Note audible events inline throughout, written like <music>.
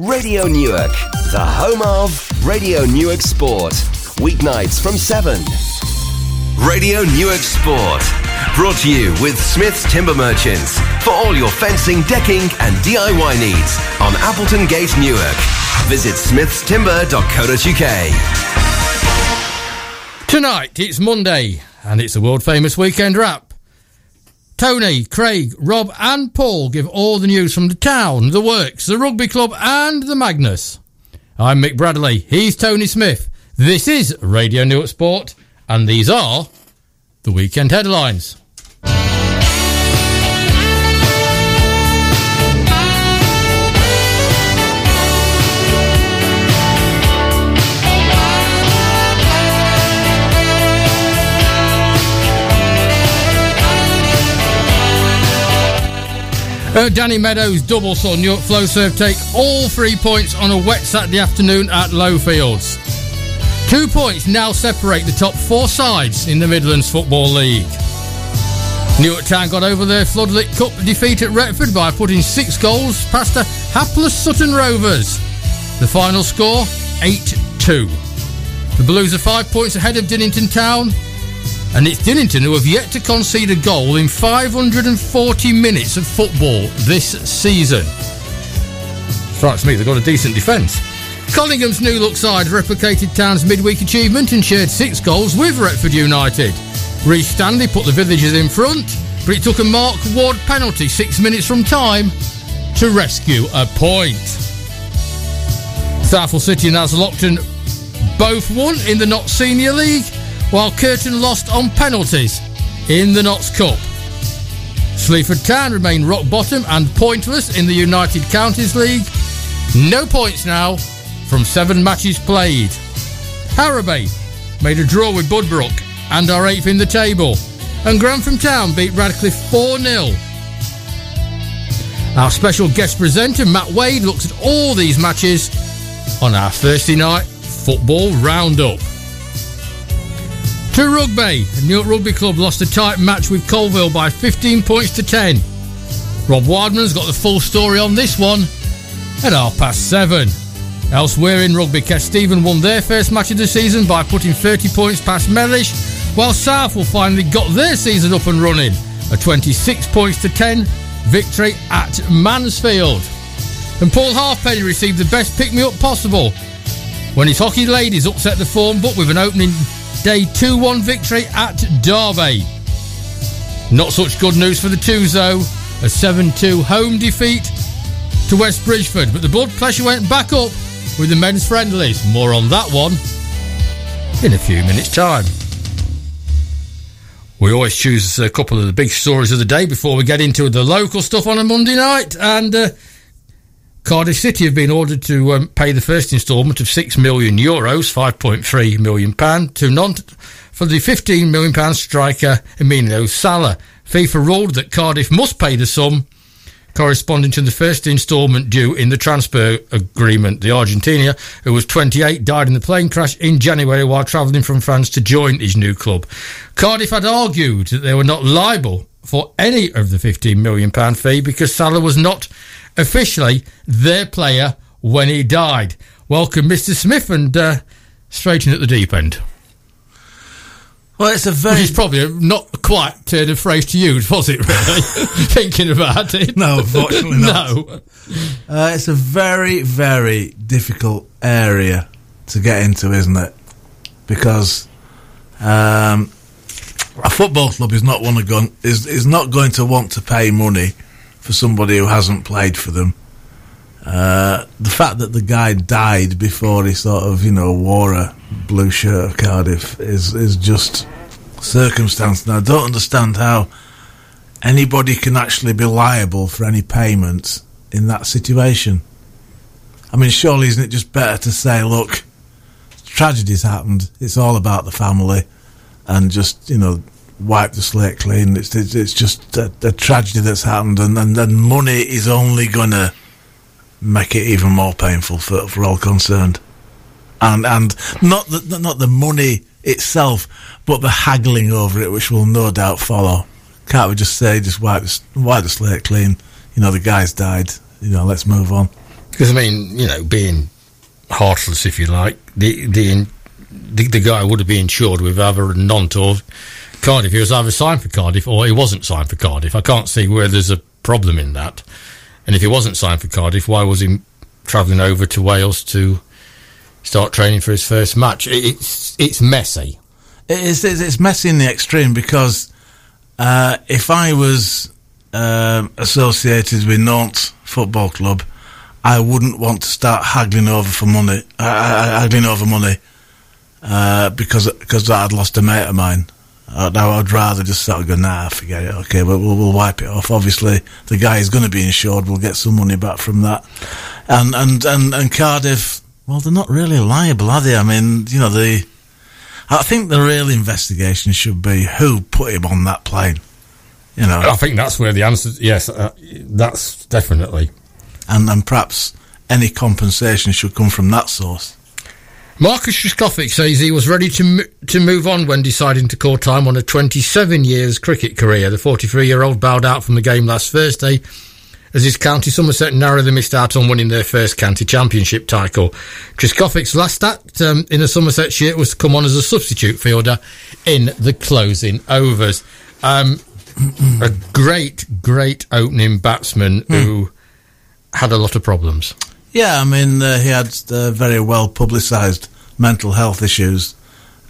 Radio Newark, the home of Radio Newark Sport. Weeknights from 7. Radio Newark Sport. Brought to you with Smith's Timber Merchants for all your fencing, decking, and DIY needs on Appleton Gate, Newark. Visit smithstimber.co.uk. Tonight, it's Monday, and it's a world famous weekend wrap. Tony, Craig, Rob, and Paul give all the news from the town, the works, the rugby club, and the Magnus. I'm Mick Bradley. He's Tony Smith. This is Radio Newark Sport, and these are the weekend headlines. Uh, Danny Meadows double saw Newark Flowserve take all three points on a wet Saturday afternoon at Lowfields. Two points now separate the top four sides in the Midlands Football League. Newark Town got over their floodlit cup defeat at Retford by putting six goals past the hapless Sutton Rovers. The final score 8 2. The Blues are five points ahead of Dinnington Town, and it's Dinnington who have yet to concede a goal in 540 minutes of football this season. Strikes me they've got a decent defence. Collingham's new look side replicated Town's midweek achievement and shared six goals with Retford United. Reece Stanley put the villagers in front, but it took a Mark Ward penalty six minutes from time to rescue a point. Southwell City and Aslockton both won in the Notts Senior League, while Curtin lost on penalties in the Notts Cup. Sleaford Town remain rock bottom and pointless in the United Counties League. No points now from seven matches played. Harrowby made a draw with Bugbrooke and are eighth in the table. And Grantham Town beat Radcliffe 4 0. Our special guest presenter, Matt Wade, looks at all these matches on our Thursday night football roundup. To rugby, Newark Rugby Club lost a tight match with Coalville by 15 points to 10. Rob Wildman's got the full story on this one at half past seven. Elsewhere in rugby, Stephen won their first match of the season by putting 30 points past Mellish, while Southwell finally got their season up and running. A 26 points to 10 victory at Mansfield. And Paul Halfpenny received the best pick me up possible when his hockey ladies upset the form book with an opening day 2 1 victory at Derby. Not such good news for the Twos though, a 7 2 home defeat to West Bridgford, but the blood pressure went back up with the men's friendlies. More on that one in a few minutes' time. We always choose a couple of the big stories of the day before we get into the local stuff on a Monday night. And uh, Cardiff City have been ordered to um, pay the first instalment of six million euros, five point three million pound, to Nantes for the fifteen million pound striker Emilio Sala. FIFA ruled that Cardiff must pay the sum corresponding to the first instalment due in the transfer agreement. The Argentina, who was 28, died in the plane crash in January while travelling from France to join his new club. Cardiff had argued that they were not liable for any of the £15 million fee because Sala was not officially their player when he died. Welcome, Mr. Smith, and uh, straight in at the deep end. Well, it's a very. Which is probably not quite of phrase to use, was it, really? <laughs> <laughs> Thinking about it. No, unfortunately not. <laughs> no. Uh, it's a very, very difficult area to get into, isn't it? Because um, a football club is not one going is is not going to want to pay money for somebody who hasn't played for them. Uh, the fact that the guy died before he sort of, you know, wore a blue shirt of Cardiff is is just circumstance. And I don't understand how anybody can actually be liable for any payment in that situation. I mean, surely isn't it just better to say, look, tragedy's happened. It's all about the family, and just you know, wipe the slate clean. It's it's, it's just a, a, tragedy that's happened, and and then money is only gonna make it even more painful for, for all concerned. And and not the not the money itself, but the haggling over it, which will no doubt follow. Can't we just say, just wipe the, wipe the slate clean? You know, the guy's died. You know, let's move on. Because I mean, you know, being heartless, if you like, the the the, the guy would have been insured with either a non-tour Cardiff. He was either signed for Cardiff or he wasn't signed for Cardiff. I can't see where there's a problem in that. And if he wasn't signed for Cardiff, why was he travelling over to Wales to start training for his first match? It's it's messy. It is. It's messy in the extreme because uh, if I was um, associated with Nantes Football Club, I wouldn't want to start haggling over for money, uh, uh haggling over money, uh, because because I'd lost a mate of mine. I'd, I'd rather just sort of go, nah, forget it. Okay, we'll, we'll wipe it off. Obviously, the guy is going to be insured. We'll get some money back from that. And and and and Cardiff, well, they're not really liable, are they? I mean, you know, the. I think the real investigation should be who put him on that plane. You know, I think that's where the answer. Yes, uh, that's definitely. And and perhaps any compensation should come from that source. Marcus Trescothick says he was ready to to move on when deciding to call time on a 27 years cricket career. The 43 year old bowed out from the game last Thursday as his county Somerset narrowly missed out on winning their first county championship title. Trescothick's last act um, in a Somerset shirt was to come on as a substitute fielder in the closing overs. Um, <clears throat> a great, great opening batsman mm. who had a lot of problems. Yeah, I mean, uh, he had uh, very well publicised mental health issues.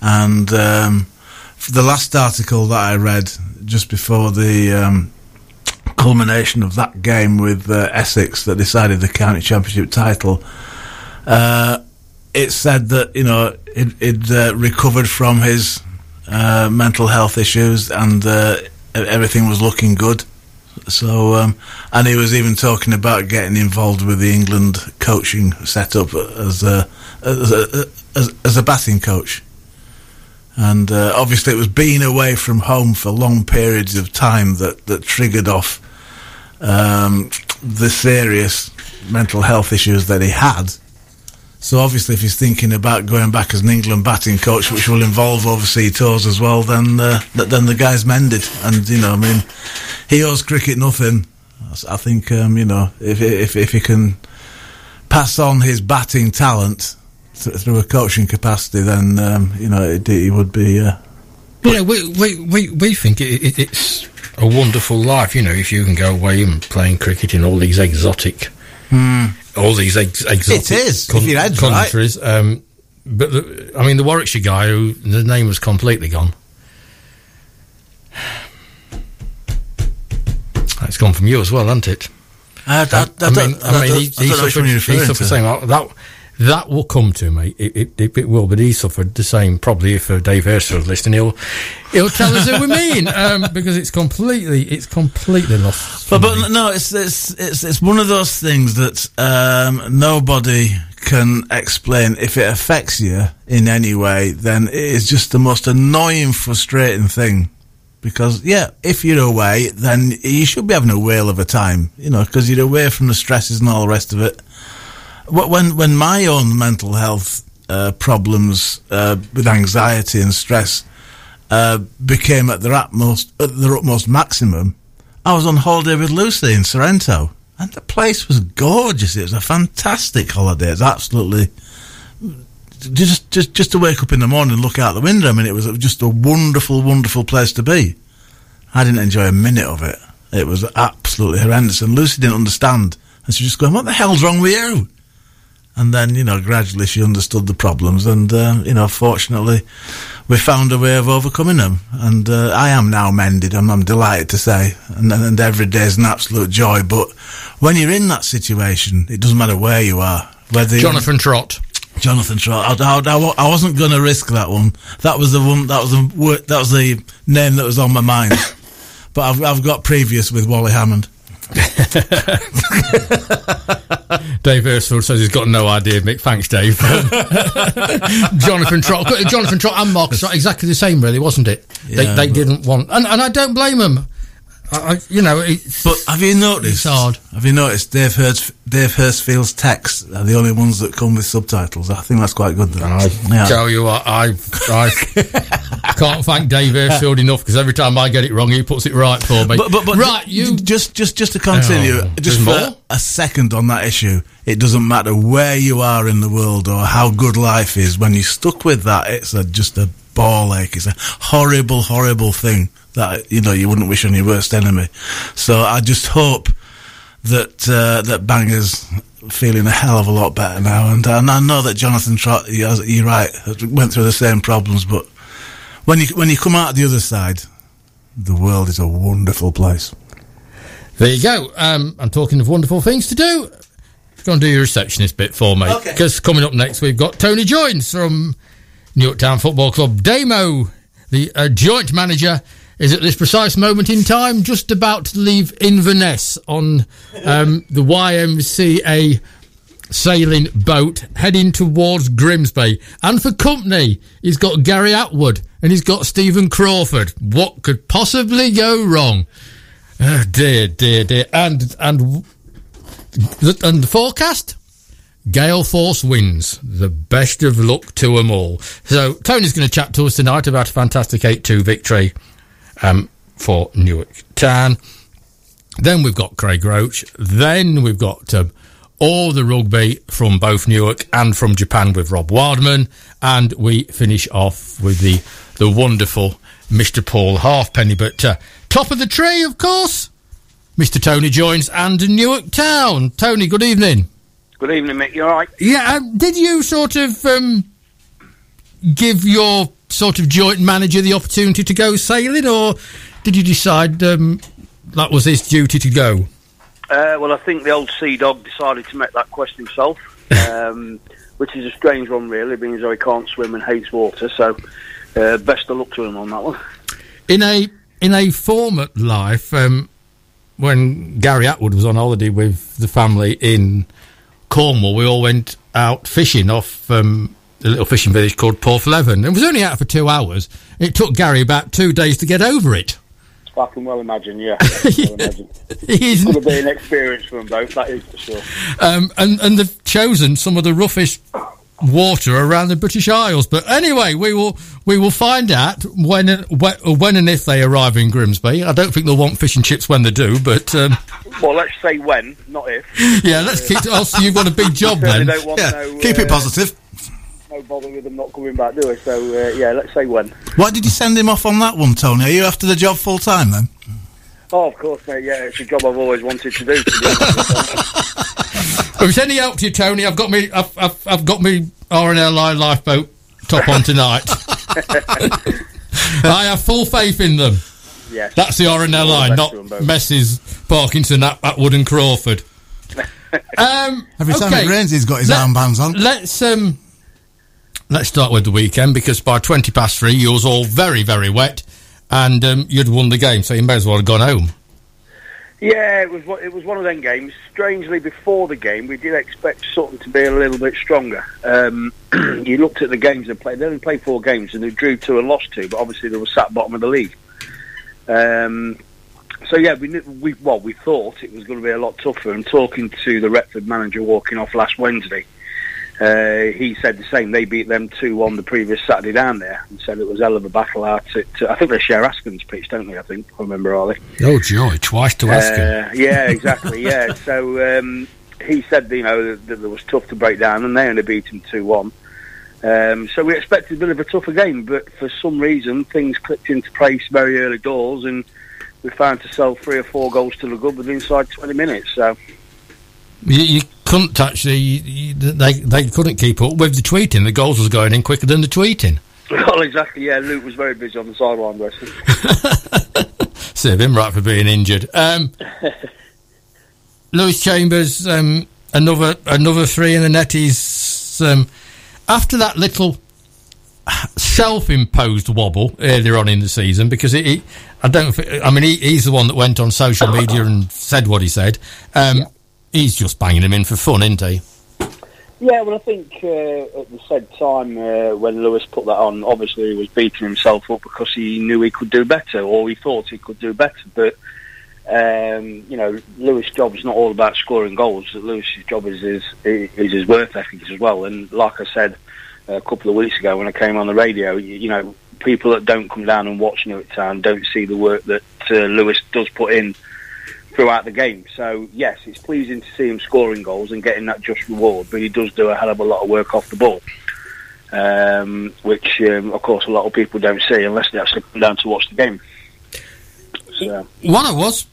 And um, the last article that I read just before the um, culmination of that game with uh, Essex that decided the county championship title, uh, it said that, you know, he'd, uh, recovered from his uh, mental health issues and everything was looking good. So, um, and he was even talking about getting involved with the England coaching setup as a as a, as, as a batting coach. And uh, obviously, it was being away from home for long periods of time that that triggered off um, the serious mental health issues that he had. So obviously, if he's thinking about going back as an England batting coach, which will involve overseas tours as well, then uh, then the guy's mended. And you know, I mean, he owes cricket nothing. I think um, you know if if if he can pass on his batting talent through a coaching capacity, then um, you know it, it would be. Uh, know, we we we, we think it, it, it's a wonderful life. You know, if you can go away and playing cricket in all these exotic mm all these ex- exotic it is, con- countries. Right. Um, but the, I mean, the Warwickshire guy who the name was completely gone. It's gone from you as well, hasn't it? Uh, I, I, I, mean, I, mean, he, he suffered, he suffered the same. That that will come to me. It, it, it, will, but he suffered the same. Probably if uh, Dave Hurst was listening, he'll he'll tell us who we mean <laughs> um, because it's completely it's completely lost. But, but no, it's, it's it's it's one of those things that um, nobody can explain. If it affects you in any way, then it is just the most annoying, frustrating thing. Because yeah, if you're away, then you should be having a whale of a time, you know, because you're away from the stresses and all the rest of it when when my own mental health uh, problems uh, with anxiety and stress uh, became at their utmost at their utmost maximum, I was on holiday with Lucy in Sorrento, and the place was gorgeous. It was a fantastic holiday. It's absolutely just just just to wake up in the morning and look out the window. I mean, it was just a wonderful, wonderful place to be. I didn't enjoy a minute of it. It was absolutely horrendous, and Lucy didn't understand. And she was just going, "What the hell's wrong with you?" And then you know gradually she understood the problems and uh, you know fortunately we found a way of overcoming them and uh, I am now mended and I'm delighted to say and, and every day is an absolute joy but when you're in that situation it doesn't matter where you are whether Jonathan Trott Jonathan Trott. I, I, I wasn't going to risk that one. That was the one. That was the that was the name that was on my mind. <coughs> but I've I've got previous with Wally Hammond. <laughs> Dave Hurstfield says he's got no idea, Mick. Thanks, Dave. <laughs> Jonathan Trott, Jonathan Trott and Marcus Trott, exactly the same, really, wasn't it? Yeah, they, they didn't want, and, and I don't blame them. I, I, you know, it's, But have you noticed? It's hard. Have you noticed Dave Hurst, Dave Hurstfield's texts are the only ones that come with subtitles? I think that's quite good. Though. I Yeah. tell you what, I, I <laughs> can't thank Dave Airfield enough because every time I get it wrong, he puts it right for me. But, but, but right, you just just just to continue, Oh, just for more? a second on that issue. It doesn't matter where you are in the world or how good life is. When you're stuck with that, it's a, just a ball ache. It's a horrible, horrible thing that you know you wouldn't wish on your worst enemy. So I just hope that uh, that Banger's feeling a hell of a lot better now, and, and I know that Jonathan Trott, he has, you're right, went through the same problems, but when you when you come out the other side, the world is a wonderful place. There you go. Um, I'm talking of wonderful things to do. Go and do your receptionist bit for me. Okay. Because coming up next, we've got Tony Joins from Newark Town Football Club. Damo, the uh, joint manager, is at this precise moment in time just about to leave Inverness on um, the YMCA sailing boat heading towards Grimsby. And for company, he's got Gary Atwood and he's got Stephen Crawford. What could possibly go wrong? Oh dear, dear, dear. And and and the forecast? Gale force winds. The best of luck to them all. So Tony's going to chat to us tonight about a fantastic 8-2 victory um, for Newark Town. Then we've got Craig Roach. Then we've got um, all the rugby from both Newark and from Japan with Rob Wildman. And we finish off with the, the wonderful Mr. Paul Halfpenny. But uh, top of the tree, of course, Mr. Tony joins and Newark Town. Tony, good evening. Good evening, Mick. You all right? Yeah, um, did you sort of um, give your sort of joint manager the opportunity to go sailing, or did you decide um, that was his duty to go? Uh, well, I think the old sea dog decided to make that quest himself, <laughs> um, which is a strange one, really, being as though he can't swim and hates water. So, uh, best of luck to him on that one. In a in a former life, um, when Gary Atwood was on holiday with the family in Cornwall, we all went out fishing off um, a little fishing village called Porthleven. It was only out for two hours. It took Gary about two days to get over it. I can well imagine, yeah. <laughs> I can well imagine. He's- Could have been an experience for them both, that is for sure. um, and and they've chosen some of the roughest water around the British Isles. But anyway, we will we will find out when and- when and if they arrive in Grimsby. I don't think they'll want fish and chips when they do, but um, <laughs> Well, let's say when, not if. <laughs> yeah, let's keep. Also, you've got a big job Certainly then. don't want Yeah, no, keep it uh, positive. No bother with them not coming back, do we? So, uh, yeah, let's say when. Why did you send him off on that one, Tony? Are you after the job full time then? Oh, of course, mate. Yeah, it's a job I've always wanted to do. To be honest. <laughs> If it's any help to you, Tony, I've got me. I've, I've, I've got me RNLI lifeboat top on tonight. <laughs> I have full faith in them. yes. That's the All the RNLI, best not to 'em both. Messrs. Parkinson, At- Atwood, and Crawford. <laughs> Um, Every time okay. it rains, he's got his Let- armbands on. Let's um, let's start with the weekend because by twenty past three, you was all very, very wet, and um, you'd won the game, so you may as well have gone home. Yeah, it was it was one of them games. Strangely, before the game, we did expect Sutton to be a little bit stronger. Um, <clears throat> you looked at the games they played; they only played four games, and they drew two and lost two. But obviously, they were sat bottom of the league. Um, so yeah, we, we well we thought it was going to be a lot tougher. And talking to the Retford manager walking off last Wednesday, uh, he said the same. They beat them two on the previous Saturday down there, and said it was hell of a battle out at. Uh, I think they share Askin's pitch, don't they? I think I remember, are they? Oh joy! Twice to ask him. Uh, yeah, exactly. Yeah. <laughs> So um, he said, you know, that, that it was tough to break down, and they only beat him two one. Um, so we expected a bit of a tougher game, but for some reason things clicked into place very early doors, and we found to sell three or four goals to the good within inside twenty minutes. So You, you couldn't touch the. you- they they couldn't keep up with the tweeting. The goals was going in quicker than the tweeting. <laughs> well, exactly. Yeah, Luke was very busy on the sideline, bless him. <laughs> Save him right for being injured. Um, Lewis Chambers, um, another another three in the net. He's um, after that little self-imposed wobble earlier on in the season because he, he I don't. I mean, he, he's the one that went on social media and said what he said. Um, He's just banging him in for fun, isn't he? Yeah, well, I think uh, at the said time uh, when Lewis put that on, obviously he was beating himself up because he knew he could do better, or he thought he could do better. But um, you know, Lewis' job is not all about scoring goals. Lewis's job is his, is his work ethic as well. And like I said a couple of weeks ago when I came on the radio, you, you know, people that don't come down and watch Newark Town don't see the work that uh, Lewis does put in throughout the game. So yes, it's pleasing to see him scoring goals and getting that just reward, but he does do a hell of a lot of work off the ball, um, which um, of course a lot of people don't see unless they actually come down to watch the game. So. What I was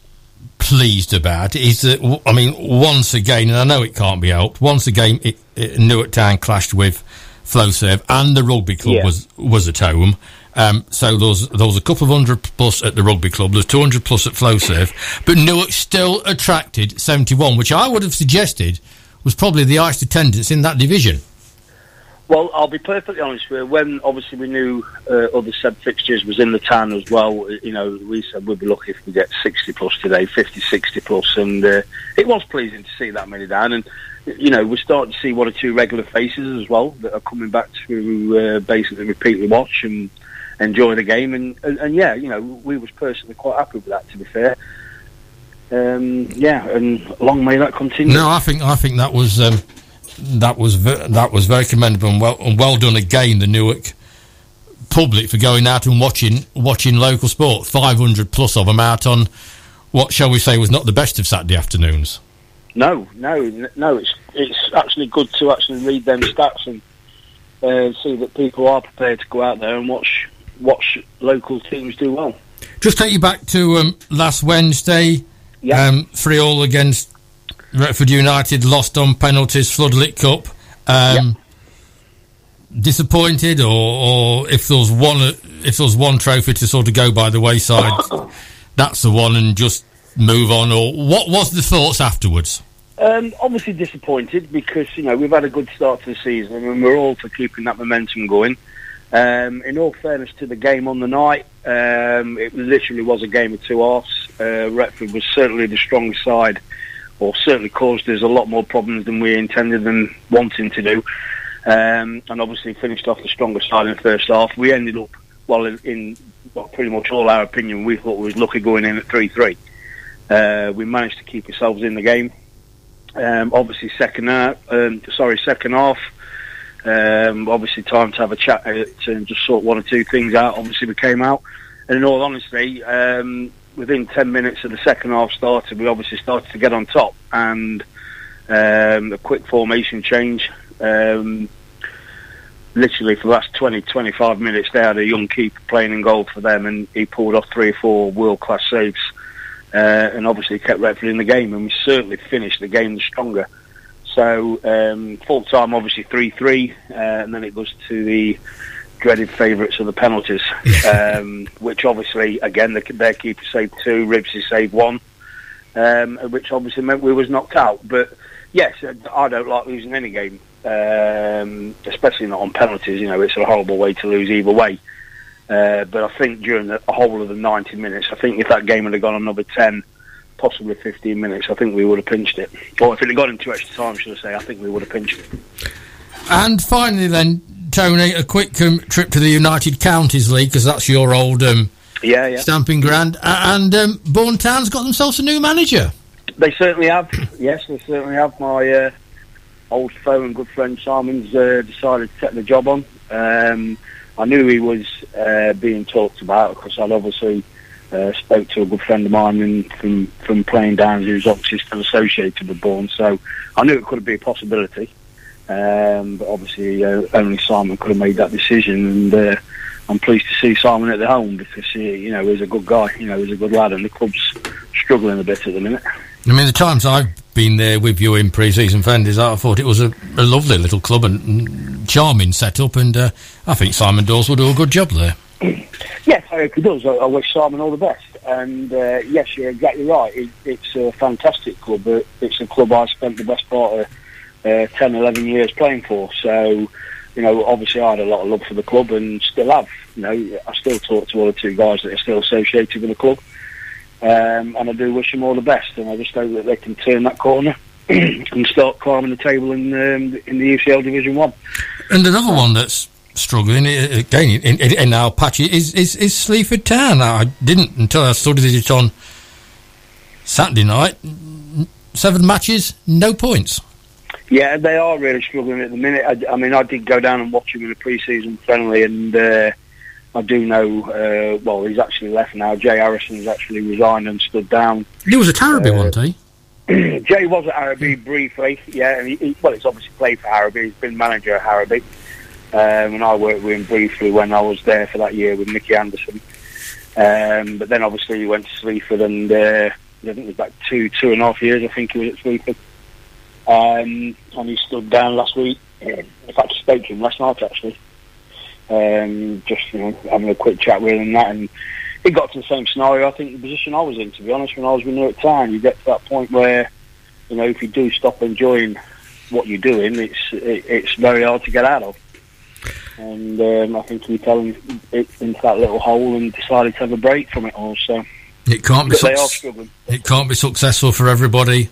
pleased about is that I mean once again, and I know it can't be helped. Once again, it, it, Newark Town clashed with Flowserve, and the rugby club yeah. was was at home. Um, so there was, a couple of hundred plus at the rugby club. There's 200 plus at Flowserve, but Newark still attracted 71, which I would have suggested was probably the highest attendance in that division. Well, I'll be perfectly honest with you. When obviously we knew uh, other sub fixtures was in the town as well, you know, we said we'd be lucky if we get 60 plus today, 50, 60 plus, and uh, it was pleasing to see that many down. And you know, we're starting to see one or two regular faces as well that are coming back to uh, basically repeatedly watch and enjoy the game. And, and, and, yeah, you know, we was personally quite happy with that. To be fair, um, yeah, and long may that continue. No, I think I think that was um, that was ve- that was very commendable and well and well done again. The Newark public for going out and watching watching local sport. Five hundred plus of them out on what shall we say was not the best of Saturday afternoons. No, no, no. It's it's actually good to actually read them stats and uh, see that people are prepared to go out there and watch watch local teams do well. Just take you back to um, last Wednesday. Yeah. Um, three all against Retford United, lost on penalties, Floodlit Cup. Um, Disappointed, or, or if there was one, if there was one trophy to sort of go by the wayside, <coughs> that's the one, and just move on. Or what was the thoughts afterwards? Um, obviously disappointed because you know we've had a good start to the season and we're all for keeping that momentum going. Um, in all fairness to the game on the night, um, it literally was a game of two halves. Uh, Retford was certainly the stronger side, or certainly caused us a lot more problems than we intended and wanting to do. Um, and obviously finished off the stronger side in the first half. We ended up, well, in, in well, pretty much all our opinion, we thought we was lucky going in at 3-3. Uh, we managed to keep ourselves in the game. Um, obviously, second half, um, sorry, second half, um, obviously, time to have a chat and just sort one or two things out. Obviously, we came out, and in all honesty, um, within ten minutes of the second half started, we obviously started to get on top, and um, a quick formation change. Um, literally for the last 20, 25 minutes, they had a young keeper playing in goal for them, and he pulled off three or four world class saves, uh, and obviously kept Retford in the game, and we certainly finished the game stronger. So um, full time, obviously three three, uh, and then it goes to the dreaded favourites of the penalties, <laughs> um, which obviously again the, their keeper saved two, Ribsy saved one, um, which obviously meant we was knocked out. But yes, I don't like losing any game, um, especially not on penalties. You know, it's a horrible way to lose either way. Uh, but I think during the whole of the 90 minutes, I think if that game had gone another 10, possibly 15 minutes, I think we would have pinched it. Or if it had gone into extra time, should I say, I think we would have pinched it. And finally, then, Tony, a quick um, trip to the United Counties League because that's your old um, yeah, yeah. stamping ground. and um, Bourne Town's got themselves a new manager. They certainly have. <coughs> yes, they certainly have. My uh, old foe and good friend Simon's uh, decided to take the job on. Um, I knew he was uh, being talked about because I'd obviously uh, spoke to a good friend of mine and from from playing down who's obviously still associated with Bourne, so I knew it could be a possibility. Um, but obviously, uh, only Simon could have made that decision, and uh, I'm pleased to see Simon at the home because he, you know, he's a good guy. You know, he's a good lad, and the club's struggling a bit at the minute. I mean, the times I've been there with you in pre-season friendlies, I thought it was a, a lovely little club and charming setup, and uh, I think Simon Dawes will do a good job there. Yes, I hope he does. I, I, wish Simon all the best. And uh, yes, you're exactly right. It, it's a fantastic club. It's a club I spent the best part of uh, 10, 11 years playing for. So, you know, obviously I had a lot of love for the club and still have. You know, I still talk to all the two guys that are still associated with the club. Um, and I do wish them all the best. And I just hope that they can turn that corner <clears throat> and start climbing the table in um, in the UCL Division One. And another one that's struggling again and, in, in our is, is, is Sleaford Town. I didn't until I studied it on Saturday night, seven matches, no points. Yeah, they are really struggling at the minute. I, I mean, I did go down and watch him in a pre-season friendly, and uh, I do know. Uh, well, he's actually left now. Jay Harrison has actually resigned and stood down. He was at Harrowby, uh, wasn't he? <clears throat> Jay was at Harrowby briefly, yeah. And he, he, well, he's obviously played for Harrowby. He's been manager at Harrowby, um, and I worked with him briefly when I was there for that year with Mickey Anderson. Um, but then obviously he went to Sleaford, and uh, I think it was like two, two and a half years. I think he was at Sleaford, um, and he stood down last week. In fact, I spoke to him last night actually, um, just you know having a quick chat with him and that, and it got to the same scenario. I think the position I was in, to be honest, when I was with Newark Town, you get to that point where you know if you do stop enjoying what you're doing, it's it, it's very hard to get out of. And um, I think he fell in, into that little hole and decided to have a break from it all. So it can't be. Su- it can't be successful for everybody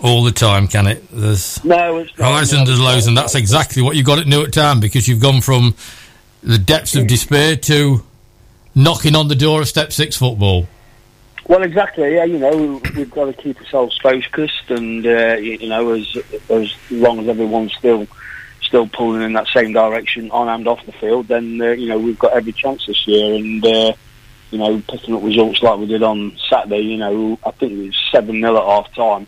all the time, can it? There's no, it's not, highs and there's lows, and that's exactly what you got at Newark Town because you've gone from the depths of despair to knocking on the door of Step Six football. Well, exactly. Yeah, you know, we've got to keep ourselves focused, and uh, you know, as as long as everyone's still still pulling in that same direction on and off the field, then uh, you know we've got every chance this year. And uh, you know, picking up results like we did on Saturday, you know, I think it was seven 0 at half time.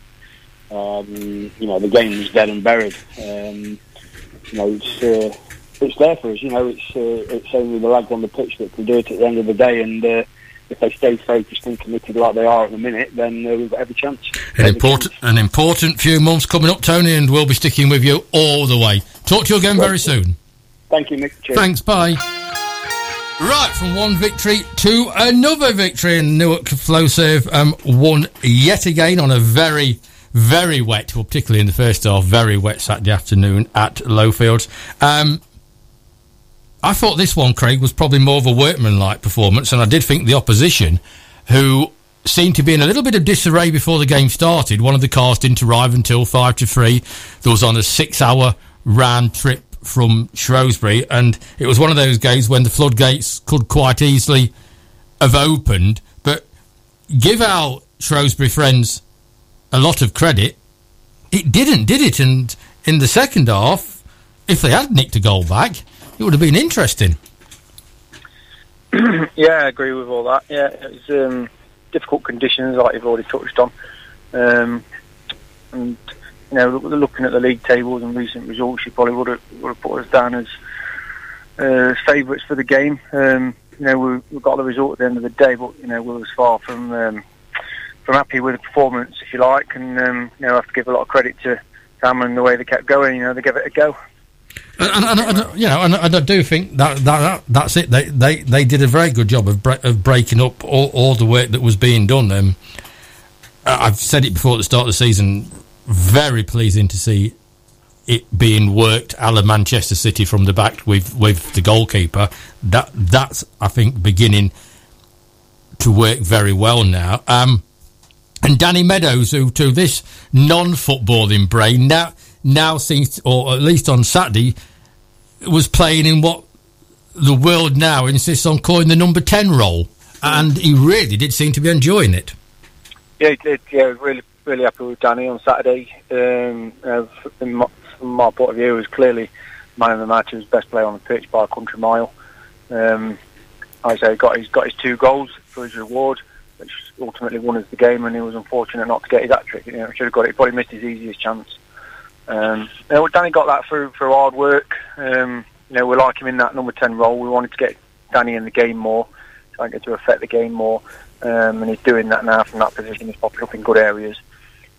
Um, you know, the game was dead and buried. Um, you know, it's uh, it's there for us. You know, it's uh, it's only the lads on the pitch that can do it at the end of the day, and uh, if they stay focused and committed like they are at the minute, then uh, we've got every chance. An every important, chance. an important few months coming up, Tony, and we'll be sticking with you all the way. Talk to you again very soon. Thank you, Mick. Cheers. Thanks. Bye. Right, from one victory to another victory, and Newark Flowserve um, won yet again on a very, very wet, well, particularly in the first half, very wet Saturday afternoon at Lowfields. Um, I thought this one, Craig, was probably more of a workmanlike performance, and I did think the opposition, who seemed to be in a little bit of disarray before the game started. One of the cars didn't arrive until five to three. There was on a six-hour round trip from Shrewsbury, and it was one of those games when the floodgates could quite easily have opened. But give our Shrewsbury friends a lot of credit. It didn't, did it? And in the second half, if they had nicked a goal back, it would have been interesting. <clears throat> yeah, I agree with all that. Yeah, it was um, difficult conditions, like you've already touched on. Um, and you know, looking at the league tables and recent results, you probably would have, would have put us down as uh, favourites for the game. Um, you know, we, we got the result at the end of the day, but you know, we were far from um, from happy with the performance, if you like, and um, you know, I have to give a lot of credit to and the way they kept going. You know, they gave it a go. And, and, and, you know, and, and, I do think that, that that's it. They, they they did a very good job of bre- of breaking up all, all the work that was being done. Um, I've said it before at the start of the season. Very pleasing to see it being worked a la Manchester City from the back with with the goalkeeper. That that's I think beginning to work very well now. Um, and Danny Meadows, who to this non-footballing brain now now seems, or at least on Saturday, was playing in what the world now insists on calling the number 10 role. And he really did seem to be enjoying it. Yeah, he did. Yeah, really, really happy with Danny on Saturday. Um, uh, from, my, from my point of view, he was clearly man of the match. He was best player on the pitch by a country mile. Um, I say he got, he's got his two goals for his reward, which ultimately won us the game. And he was unfortunate not to get his hat trick. You know, should have got it. He probably missed his easiest chance. Um, you know, Danny got that through through hard work. Um, you know, we like him in that number ten role. We wanted to get Danny in the game more, trying to get to affect the game more, um, and he's doing that now from that position. He's popping up in good areas.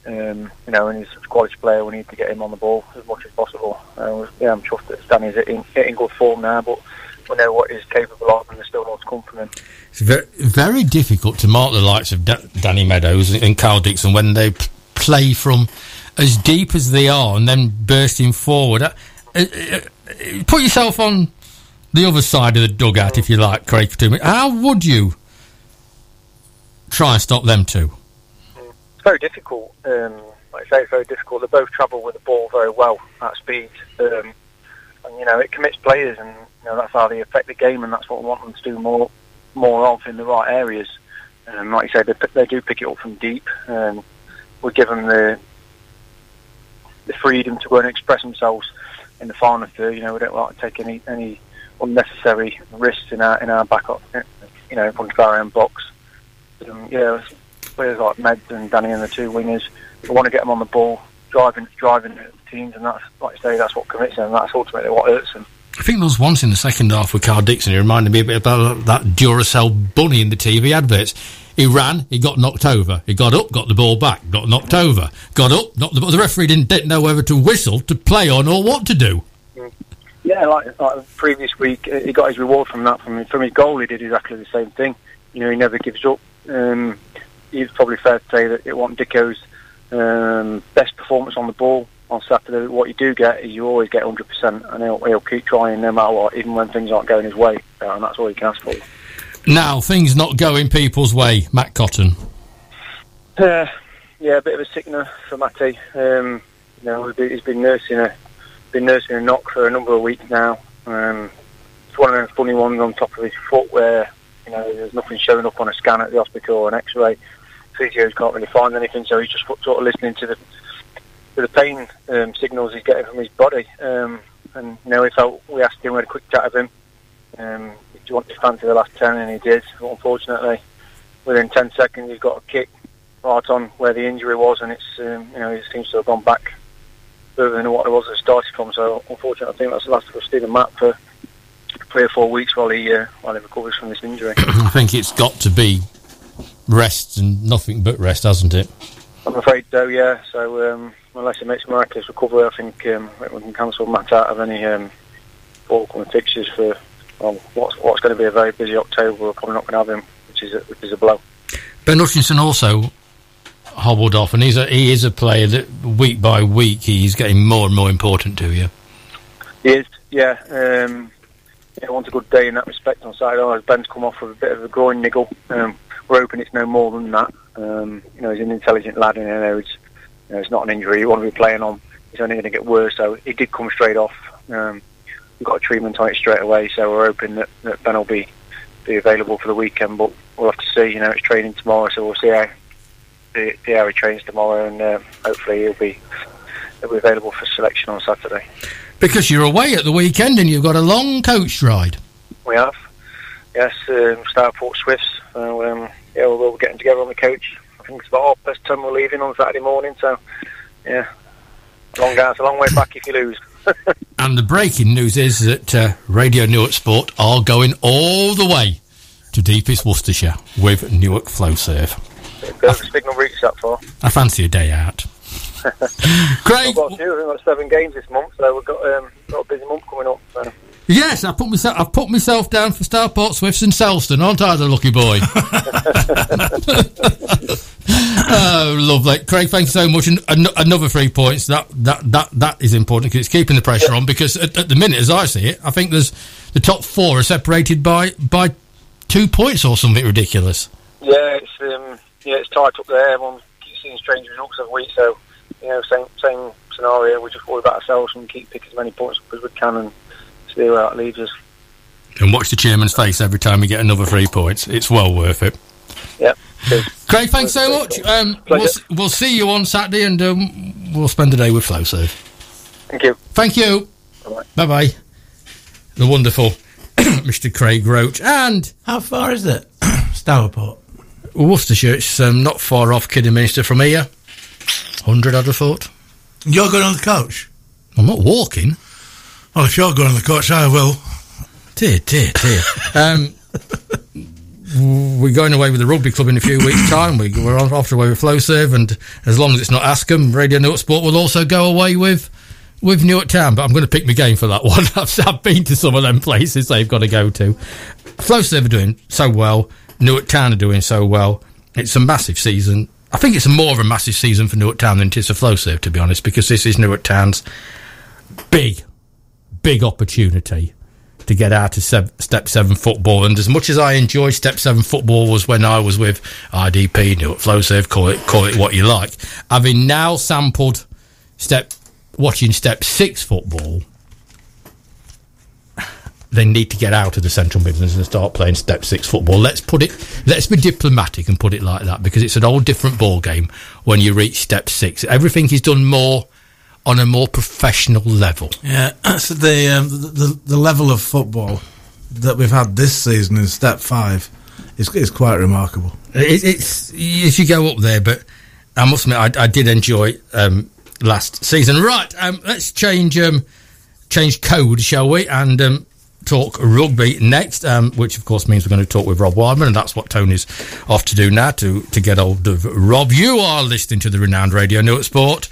Um, you know, and he's a quality player. We need to get him on the ball as much as possible. Uh, yeah, I'm chuffed that Danny's in, in good form now, but we know what he's capable of, and there's still more to come from him. It's very, very difficult to mark the likes of da- Danny Meadows and Carl Dixon when they p- play from as deep as they are and then bursting forward. Uh, uh, uh, put yourself on the other side of the dugout, if you like, Craig. To me, how would you try and stop them too? It's very difficult. Um, like I say, it's very difficult. They both travel with the ball very well at speed, um, and you know it commits players, and you know that's how they affect the game, and that's what we want them to do more, more of in the right areas. Um, like you said, they, they do pick it up from deep. Um, we give them the the freedom to go and express themselves in the final third. You know, we don't like to take any any unnecessary risks in our in our back up, you know, in front of our own box. Um, yeah, players like Meds and Danny and the two wingers, we want to get them on the ball, driving driving teams, and that's like say, that's what commits them. And that's ultimately what hurts them. I think there was once in the second half with Carl Dixon. He reminded me a bit about that Duracell bunny in the TV adverts. He ran, he got knocked over. He got up, got the ball back, got knocked over. Got up, knocked the ball. The referee didn't, didn't know whether to whistle, to play on, or what to do. Yeah, like, like previous week, uh, he got his reward from that. From from his goal, he did exactly the same thing. You know, he never gives up. Um, it's probably fair to say that it wasn't Dicko's um, best performance on the ball on Saturday. What you do get is you always get 100%, and he'll, he'll keep trying no matter what, even when things aren't going his way. Uh, and that's all you can ask for. Now, things not going people's way. Matt Cotton. Uh, yeah, a bit of a sickener for Matty. Um, you know, he's been nursing a been nursing a knock for a number of weeks now. Um, it's one of those funny ones on top of his foot where you know there's nothing showing up on a scan at the hospital or an X-ray. Physios can't really find anything, so he's just sort of listening to the the pain um, signals he's getting from his body. Um, and we felt we asked him, we had a quick chat with him. Um, do you want to fancy the last ten? And he did. But unfortunately, within ten seconds, he's got a kick right on where the injury was, and it's um, you know, it seems to have gone back further than what it was it started from. So unfortunately, I think that's the last of Stephen Matt for three or four weeks while he uh, while he recovers from this injury. I think it's got to be rest and nothing but rest, hasn't it? I'm afraid so. Yeah. So um, unless he makes a miraculous recovery, I think um, we can cancel Matt out of any um, upcoming fixtures for well, what's what's going to be a very busy October. We're probably not going to have him, which is a, which is a blow. Ben Hutchinson also hobbled off, and he's a, he is a player that week by week he's getting more and more important to you. He is, yeah. Um, yeah, wants a good day in that respect on Saturday. Ben's come off with a bit of a groin niggle. Um, we're hoping it's no more than that. Um, you know, he's an intelligent lad, and you know, it's, you know, it's not an injury you want to be playing on. It's only going to get worse. So he did come straight off. Um, we got a treatment on it straight away, so we're hoping that, that Ben will be be available for the weekend. But we'll have to see. You know, it's training tomorrow, so we'll see how see, see how he trains tomorrow, and uh, hopefully he'll be he'll be available for selection on Saturday. Because you're away at the weekend and you've got a long coach ride. We have, yes, um, Stourport Swifts. So, um, yeah, we're, we'll getting together on the coach. I think it's about half past ten we're leaving on Saturday morning. So, yeah, long hours, a long way back if you lose. <laughs> and the breaking news is that uh, Radio Newark Sport are going all the way to deepest Worcestershire with Newark Flowserve. Furthest signal reach that far. I fancy a day out. Craig, We've got, few, we've got seven games this month, so we've got, um, got a busy month coming up. So. Yes, I put myself. I've put myself down for Stourport Swifts and Selston, aren't I, the lucky boy? <laughs> <laughs> oh, lovely, Craig. Thank you so much. And an- another three points. That that that that is important because it's keeping the pressure Yeah. on. Because at, at the minute, as I see it, I think there's the top four are separated by by two points or something ridiculous. Yeah, it's um, yeah, it's tight up there. Everyone keeps seeing strange results every week, so you know, same same scenario. We just worry about ourselves and keep picking as many points up as we can and see where that leaves. And watch the chairman's face every time we get another three points. It's well worth it. Yeah. cheers. Craig, thanks so much. Um, we'll, we'll see you on Saturday and um, we'll spend the day with FlowServe. Thank you. Thank you. Bye-bye. Bye bye. The wonderful <coughs> Mr. Craig Roach. And How far is it? <coughs> Stourport. Worcestershire, it's um, not far off Kidderminster from here. 100, I'd have thought. You're going on the coach? I'm not walking. Well, if you're going on the coach, I will. Dear, dear, dear. <laughs> um, we're going away with the rugby club in a few weeks' time. We, we're off off to away with FlowServe, and as long as it's not Askham, Radio Newark Sport will also go away with with Newark Town. But I'm going to pick my game for that <laughs> one. I've, I've been to some of them places they've got to go to. FlowServe are doing so well. Newark Town are doing so well. It's a massive season. I think it's more of a massive season for Newark Town than it is for FlowServe, to be honest, because this is Newark Town's big, big opportunity to get out of step seven football. And as much as I enjoy step seven football was when I was with IDP, Newark FlowServe, call it call it what you like. Having now sampled step watching step six football, they need to get out of the Central Midlands and start playing Step Six football. Let's put it. Let's be diplomatic and put it like that because it's an all different ball game when you reach Step Six. Everything is done more on a more professional level. Yeah, <clears throat> so the, um, the, the level of football that we've had this season in Step Five is is quite remarkable. It, it's if you go up there, but I must admit I, I did enjoy um, last season. Right, um, let's change um, change code, shall we? And um, talk rugby next, um, which of course means we're going to talk with Rob Wildman, and that's what Tony's off to do now to, to get hold of Rob. You are listening to the renowned Radio Newark Sport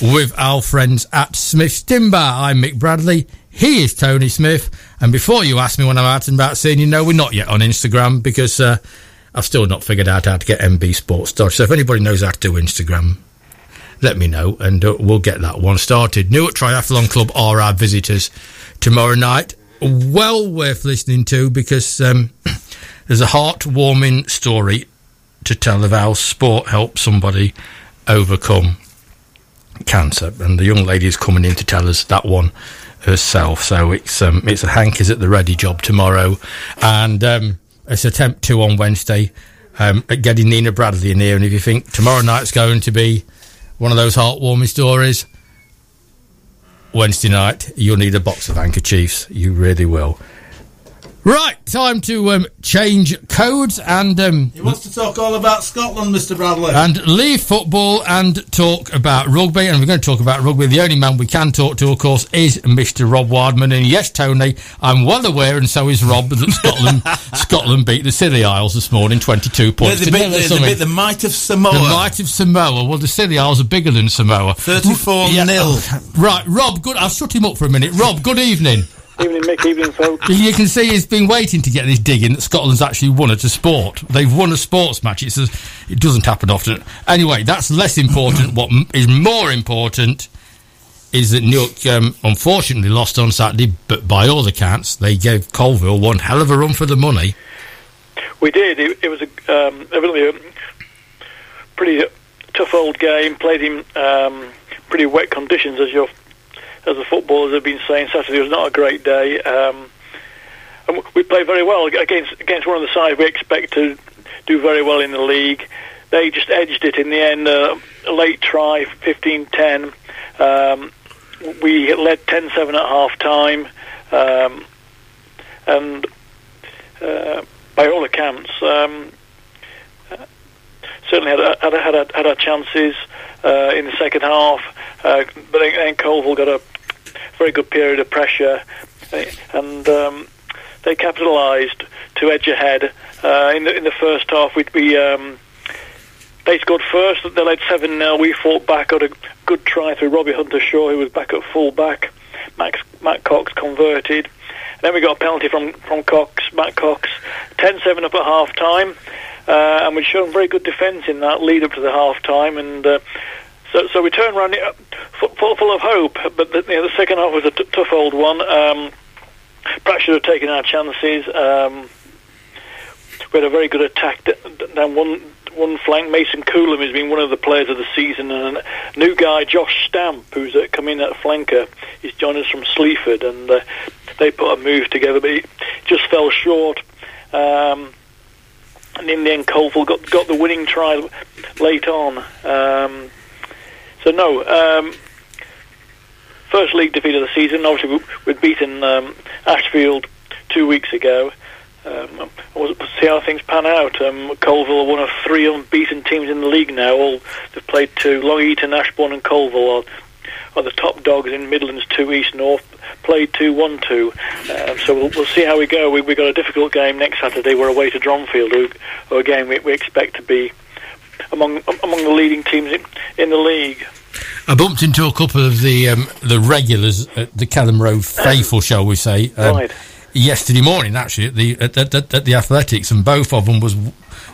with our friends at Smith's Timber. I'm Mick Bradley. He is Tony Smith. And before you ask me when I'm out and about seeing you, know we're not yet on Instagram because uh, I've still not figured out how to get MB Sports Dodge. So if anybody knows how to do Instagram, let me know and uh, we'll get that one started. Newark Triathlon Club are our visitors tomorrow night well worth listening to because um, <clears throat> there's a heartwarming story to tell of how sport helps somebody overcome cancer, and the young lady is coming in to tell us that one herself. So it's um, it's a Hank is at the ready job tomorrow, and um, it's attempt two on Wednesday um, at getting Nina Bradley in here. And if you think tomorrow night's going to be one of those heartwarming stories, Wednesday night, you'll need a box of handkerchiefs. You really will. Right, time to um, change codes and um, He wants to talk all about Scotland, Mr. Bradley. and leave football and talk about rugby. And we're going to talk about rugby. The only man we can talk to, of course, is Mr. Rob Wildman. And yes, Tony, I'm well aware, and so is Rob, that Scotland <laughs> Scotland beat the Scilly Isles this morning, 22 points. they, to beat, nil or they, they something. beat the might of Samoa. The might of Samoa. Well, the Scilly Isles are bigger than Samoa. 34 Yeah. nil. Right, Rob, good. I'll shut him up for a minute. Rob, good evening. Evening, Mick. Evening, folks. <laughs> You can see he's been waiting to get this digging that Scotland's actually won at a sport. They've won a sports match. It's a, it doesn't happen often. Anyway, that's less important. what m- is more important is that Newark um, unfortunately lost on Saturday, but by all accounts, they gave Coalville one hell of a run for the money. We did. It, it was a, um, evidently a pretty tough old game. Played in um, pretty wet conditions, as your as the footballers have been saying. Saturday was not a great day. Um, and we played very well against against one of the sides we expect to do very well in the league. They just edged it in the end. Uh, a late try, 15-10. Um, we led 10-7 at half time. Um, and uh, by all accounts, um, certainly had had had, had, chances uh, in the second half, uh, but then, Coalville got a very good period of pressure, uh, and um, they capitalised to edge ahead. Uh, in the in the first half, we we um, they scored first. They led seven 0 We fought back. Got a good try through Robbie Hunter Shaw, who was back at full back. Max Matt Cox converted. Then we got a penalty from, from Cox, Matt Cox, 10-7 up at half time, uh, and we'd shown very good defence in that lead up to the half time, and uh, so so we turned around it, full, full, of hope, but the, you know, the second half was a t- tough old one. Um, perhaps should have taken our chances. Um, we had a very good attack down one one flank. Mason Coolham has been one of the players of the season, and a new guy, Josh Stamp, who's uh, come in at flanker, he's joined us from Sleaford, and uh, they put a move together, but it just fell short. Um, and in the end, Coalville got got the winning try late on. Um, so no, um, first league defeat of the season. Obviously, we- we'd beaten um, Ashfield two weeks ago. Um, we'll see how things pan out. Um, Coalville are one of three unbeaten teams in the league now. All they've played two. Long Eaton, Ashbourne, and Coalville are, are the top dogs in Midlands Two East North. Played two, one, two. Um, so we'll, we'll see how we go. We, we've got a difficult game next Saturday. We're away to Dronfield, who, who again we, we expect to be among among the leading teams in, in the league. I bumped into a couple of the um, the regulars at the Kelham Road faithful, shall we say, um, Right. yesterday morning. Actually, at the at, at, the athletics, and both of them was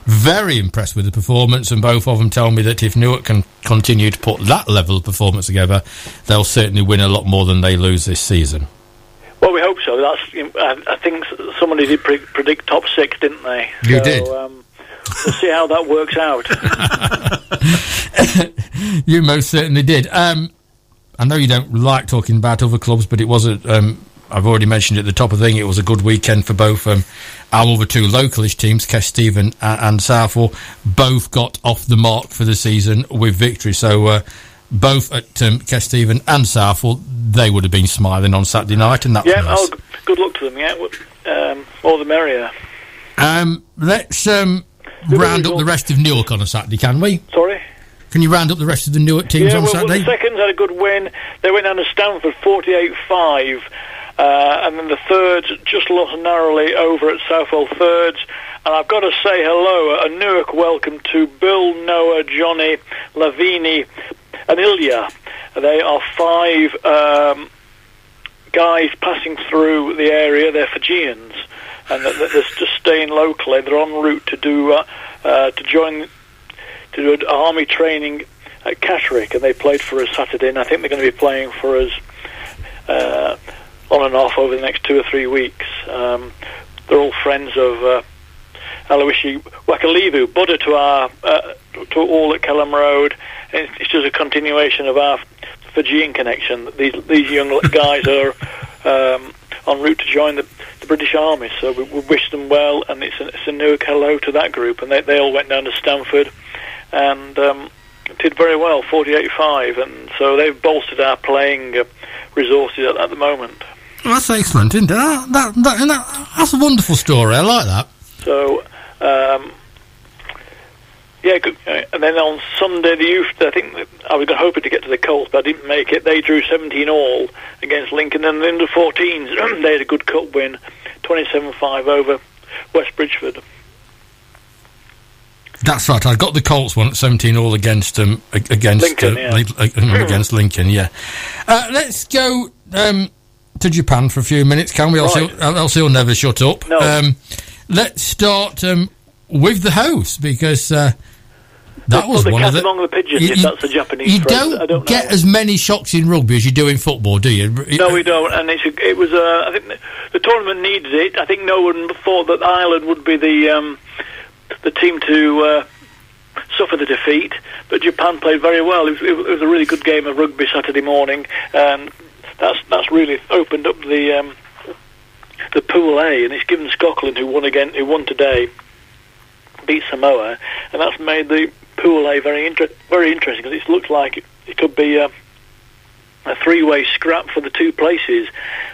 very impressed with the performance, and both of them tell me that if Newark can continue to put that level of performance together, they'll certainly win a lot more than they lose this season. Well, we hope so. That's I, I think somebody did pre- predict top six, didn't they? You so, did. Um, we'll see how that works out. <laughs> You most certainly did. Um, I know you don't like talking about other clubs, but it was a um, I've already mentioned at the top of the thing, it was a good weekend for both um, our other two localish teams, Kesteven and, and Southwell. Both got off the mark for the season with victory. So uh, both at um, Stephen and Southwell, they would have been smiling on Saturday night, and that Yeah, was nice. oh, good luck to them, yeah. Um, all the merrier. Um, let's um, round up the rest of Newark on a Saturday, can we? Sorry? Can you round up the rest of the Newark teams yeah, on well, well, Saturday? the seconds had a good win. They went down to Stamford 48-5. Uh, and then the thirds just lost narrowly over at Southwell Thirds. And I've got to say hello, a Newark welcome to Bill, Noah, Johnny, Lavini, and Ilya. They are five um, guys passing through the area. They're Fijians, and they're just staying locally. They're en route to do uh, uh, to join to do army training at Catterick, and they played for us Saturday. And I think they're going to be playing for us uh, on and off over the next two or three weeks. Um, they're all friends of uh, Aloisi Wakalivu, Buddha to our uh, to all at Kelham Road. It's, just a continuation of our Fijian connection. These these young <laughs> guys are um, en route to join the, the British Army, so we, we wish them well. And it's a, it's a new hello to that group. And they they all went down to Stamford and um, did very well, 48-5. And so they've bolstered our playing uh, resources at, at the moment. That's excellent, isn't it? That, that, that, that, that's a wonderful story. I like that. So, um, yeah, good. uh, and then on Sunday, the youth, I think I was hoping to get to the Colts, but I didn't make it. They drew 17 all against Lincoln, and then the 14s, <clears throat> they had a good cup win, 27-5 over West Bridgford. That's right. I got the Colts one at seventeen all against um against Lincoln, uh, yeah. Uh, <clears throat> against Lincoln. Yeah. Uh, let's go um, to Japan for a few minutes, can we? Else, Right. he'll, else he'll never shut up. No. Um, let's start um, with the host because uh, that was the one cat of the. among the pigeons, you- that's a Japanese You don't, don't know. get as many shocks in rugby as you do in football, do you? No, we don't, and it's a, it was. Uh, I think the, tournament needed it. I think no one thought that Ireland would be the um, the team to uh, suffer the defeat, but Japan played very well. It was, it was a really good game of rugby Saturday morning, and that's that's really opened up the um, the pool A, and it's given Scotland, who won again, who won today, beat Samoa, and that's made the pool A very inter- very interesting because it looks like it, it could be. A three-way scrap for the two places,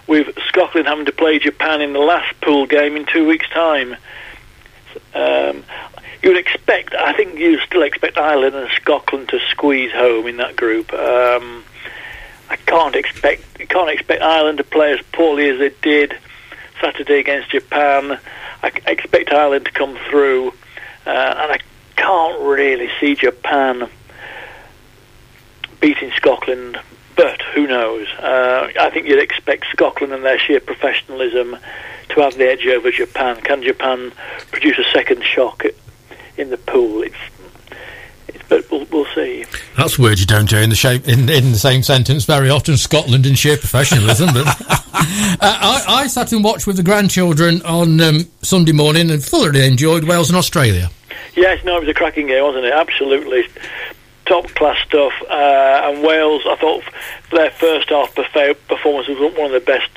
with Scotland having to play Japan in the last pool game in two weeks' time. Um, you would expect, I think you still expect Ireland and Scotland to squeeze home in that group. Um, I can't expect, can't expect Ireland to play as poorly as they did Saturday against Japan. I expect Ireland to come through, uh, and I can't really see Japan beating Scotland, but who knows? Uh, I think you'd expect Scotland and their sheer professionalism to have the edge over Japan. Can Japan produce a second shock in the pool? It's, but we'll, we'll see. That's words you don't hear in the shape in, in the same sentence very often. Scotland in sheer professionalism, but <laughs> uh, I, I sat and watched with the grandchildren on um, Sunday morning and thoroughly enjoyed Wales and Australia. Yes, no, it was a cracking game, wasn't it? Absolutely top class stuff. Uh, and Wales, I thought their first half perfa- performance was one of the best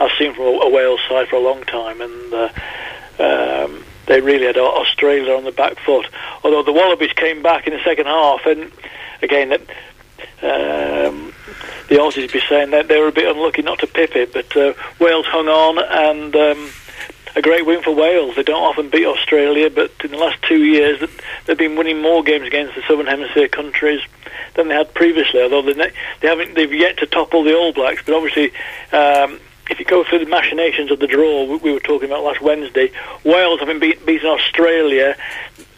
I've seen from a, a Wales side for a long time, and uh, um, they really had Australia on the back foot. Although the Wallabies came back in the second half, and again, that. Um, the Aussies be saying that they were a bit unlucky not to pip it, but uh, Wales hung on and um, a great win for Wales. They don't often beat Australia, but in the last two years, they've been winning more games against the Southern Hemisphere countries than they had previously. Although they, haven't, they've yet to topple the All Blacks. But obviously, um, if you go through the machinations of the draw we, we were talking about last Wednesday, Wales having beat, beaten Australia,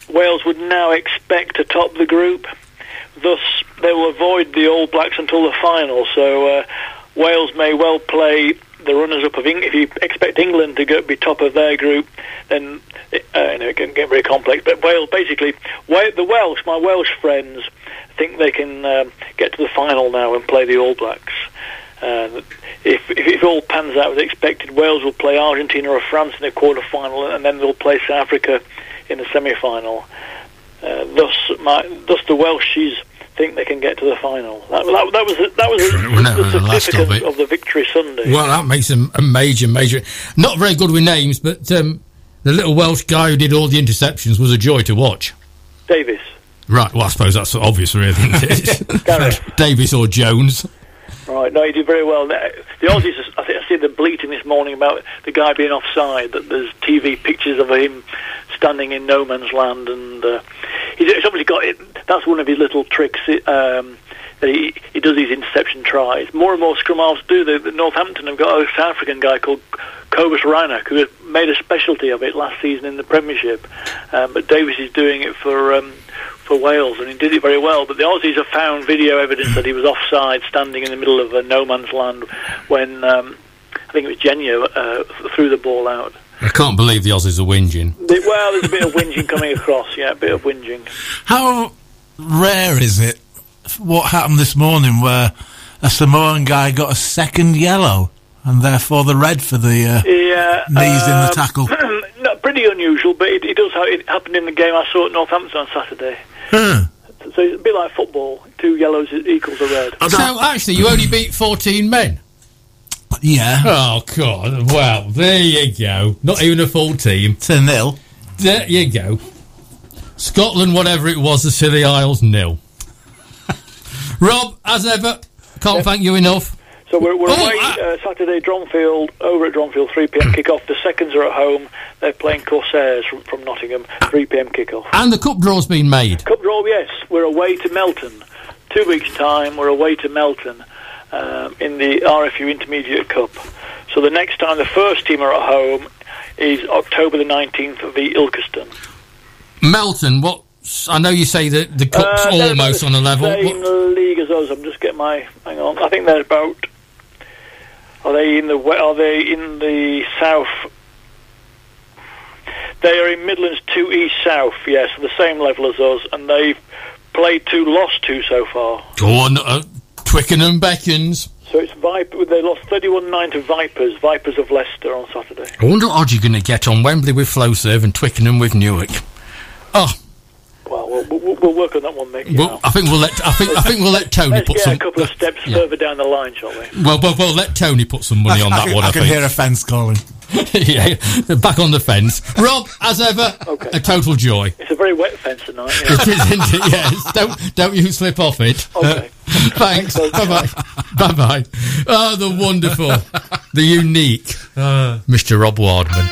Wales would now expect to top the group. Thus, they will avoid the All Blacks until the final. So, uh, Wales may well play the runners-up of England. If you expect England to go, be top of their group, then uh, you know, it can get very complex. But Wales, basically, Wa- the Welsh, my Welsh friends, think they can um, get to the final now and play the All Blacks. Uh, if, if it all pans out as expected, Wales will play Argentina or France in the quarter-final, and then they'll play South Africa in the semi-final. Uh, thus, my, thus the Welshies think they can get to the final. That, that, that was the, that was the, Well, no, the the last of significance it. of, the victory Sunday. Well, that makes them a major, major. Not very good with names, but um, the little Welsh guy who did all the interceptions was a joy to watch. Davis, Right. Well, I suppose that's obvious, really. Isn't it? <laughs> <laughs> Davis or Jones. Right, no, he did very well. The Aussies, I think I see the bleating this morning about the guy being offside. That there's TV pictures of him standing in no man's land, and uh, he's, he's obviously got it. That's one of his little tricks. Um, that he, he does these interception tries. More and more scrum halves do. The, the Northampton have got a South African guy called Cobus Reinach who made a specialty of it last season in the Premiership. Um, but Davis is doing it for um, for Wales, and he did it very well. But the Aussies have found video evidence that he was offside, standing in the middle of a no man's land when um, I think it was Genia uh, threw the ball out. I can't believe the Aussies are whinging. The- Well, there's a bit of whinging coming across. Yeah, a bit of whinging. How rare is it? What happened this morning where a Samoan guy got a second yellow and therefore the red for the uh, Yeah, knees in the um, tackle? <clears throat> no, pretty unusual, but it, it does. Ha- it happened in the game I saw at Northampton on Saturday. Huh. So it's a bit like football. Two yellows equals a red. I don't- So, actually, you only beat 14 men. yeah, Oh, God. Well, there you go. Not even a full team. to nil. There you go. Scotland, whatever it was, the Scilly Isles, nil. <laughs> Rob, as ever, can't thank you enough. So we're, we're Oh, away ah. uh, Saturday, Dronfield, over at Dronfield, 3 p.m. kick-off. The seconds are at home. They're playing Corsairs from, from Nottingham, 3 p.m. kick-off. And the cup draw's been made. Cup draw, yes. We're away to Melton. Two weeks' time, we're away to Melton um, in the RFU Intermediate Cup. So the next time the first team are at home is October the 19th v Ilkeston. Melton, what? I know you say that the cup's Uh, almost on a level. Same What- league as us. I'm just getting my. Hang on. I think they're about. Are they in the? Are they in the south? They are in Midlands two east south. Yes, the same level as us, and they've played two, lost two so far. Go on, uh, Twickenham beckons. So it's Viper. They lost 31-9 to Vipers. Vipers of Leicester on Saturday. I wonder what odds you're going to get on Wembley with Flowserve and Twickenham with Newark. Oh, Well, we'll, we'll, we'll work on that one, Mick. well. I think we'll let I think I think we'll let Tony Let's put get some. a couple of steps yeah. further down the line, shall we? Well, well, well, let Tony put some money on I, that can, one. I, I can think. hear a fence calling. <laughs> yeah, <laughs> back on the fence. Rob, as ever, Okay. a total joy. It's a very wet fence tonight. Yeah. It is, isn't it? <laughs> Yes. Don't don't you slip off it. Okay. Thanks. bye bye. Bye bye. Oh, ah, the wonderful, the unique ah. Mr. Rob Wildman.